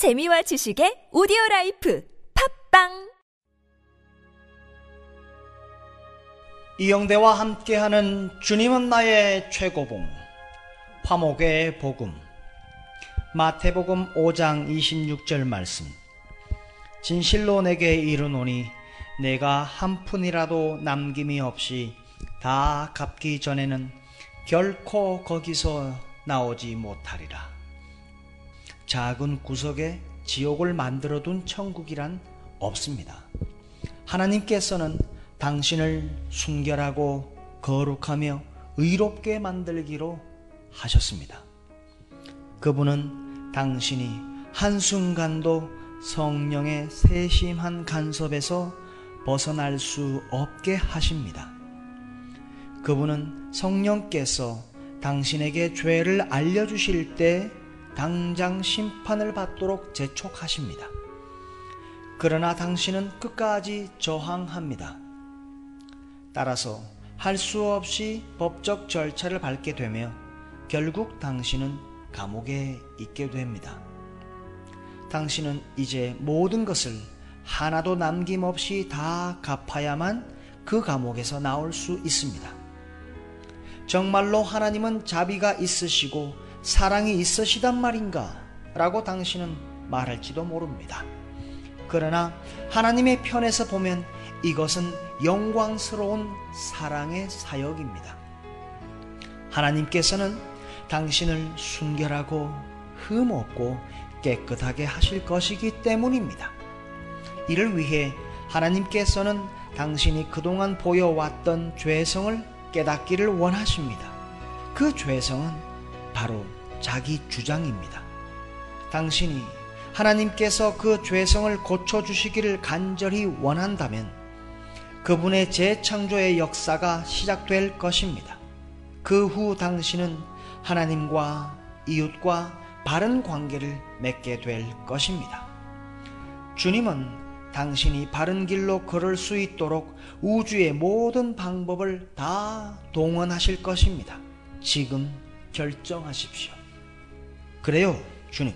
재미와 지식의 오디오 라이프 팟빵! 이영대와 함께하는 주님은 나의 최고봉 화목의 복음. 마태복음 5장 26절 말씀. 진실로 내게 이르노니 내가 한 푼이라도 남김이 없이 다 갚기 전에는 결코 거기서 나오지 못하리라 작은 구석에 지옥을 만들어 둔 천국이란 없습니다. 하나님께서는 당신을 순결하고 거룩하며 의롭게 만들기로 하셨습니다. 그분은 당신이 한순간도 성령의 세심한 간섭에서 벗어날 수 없게 하십니다. 그분은 성령께서 당신에게 죄를 알려주실 때 당장 심판을 받도록 재촉하십니다. 그러나 당신은 끝까지 저항합니다. 따라서 할 수 없이 법적 절차를 밟게 되며 결국 당신은 감옥에 있게 됩니다. 당신은 이제 모든 것을 하나도 남김없이 다 갚아야만 그 감옥에서 나올 수 있습니다. 정말로 하나님은 자비가 있으시고 사랑이 있으시단 말인가? 라고 당신은 말할지도 모릅니다. 그러나 하나님의 편에서 보면 이것은 영광스러운 사랑의 사역입니다. 하나님께서는 당신을 순결하고 흠없고 깨끗하게 하실 것이기 때문입니다. 이를 위해 하나님께서는 당신이 그동안 보여왔던 죄성을 깨닫기를 원하십니다. 그 죄성은 바로 자기 주장입니다. 당신이 하나님께서 그 죄성을 고쳐주시기를 간절히 원한다면 그분의 재창조의 역사가 시작될 것입니다. 그 후 당신은 하나님과 이웃과 바른 관계를 맺게 될 것입니다. 주님은 당신이 바른 길로 걸을 수 있도록 우주의 모든 방법을 다 동원하실 것입니다. 지금 결정하십시오. 그래요, 주님.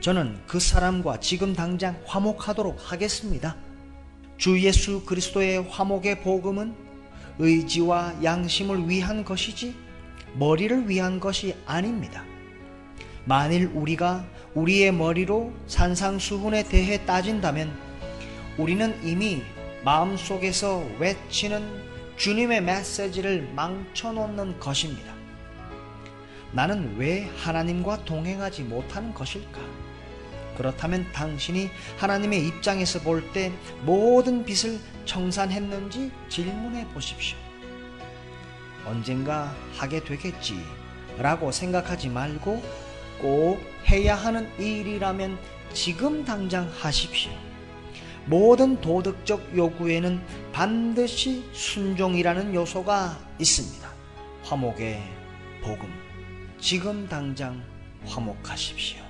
저는 그 사람과 지금 당장 화목하도록 하겠습니다. 주 예수 그리스도의 화목의 복음은 의지와 양심을 위한 것이지 머리를 위한 것이 아닙니다. 만일 우리가 우리의 머리로 산상수훈에 대해 따진다면 우리는 이미 마음속에서 외치는 주님의 메시지를 망쳐놓는 것입니다. 나는 왜 하나님과 동행하지 못하는 것일까? 그렇다면 당신이 하나님의 입장에서 볼 때 모든 빛을 청산했는지 질문해 보십시오. 언젠가 하게 되겠지 라고 생각하지 말고 꼭 해야 하는 일이라면 지금 당장 하십시오. 모든 도덕적 요구에는 반드시 순종이라는 요소가 있습니다. 화목의 복음. 지금 당장 화목하십시오.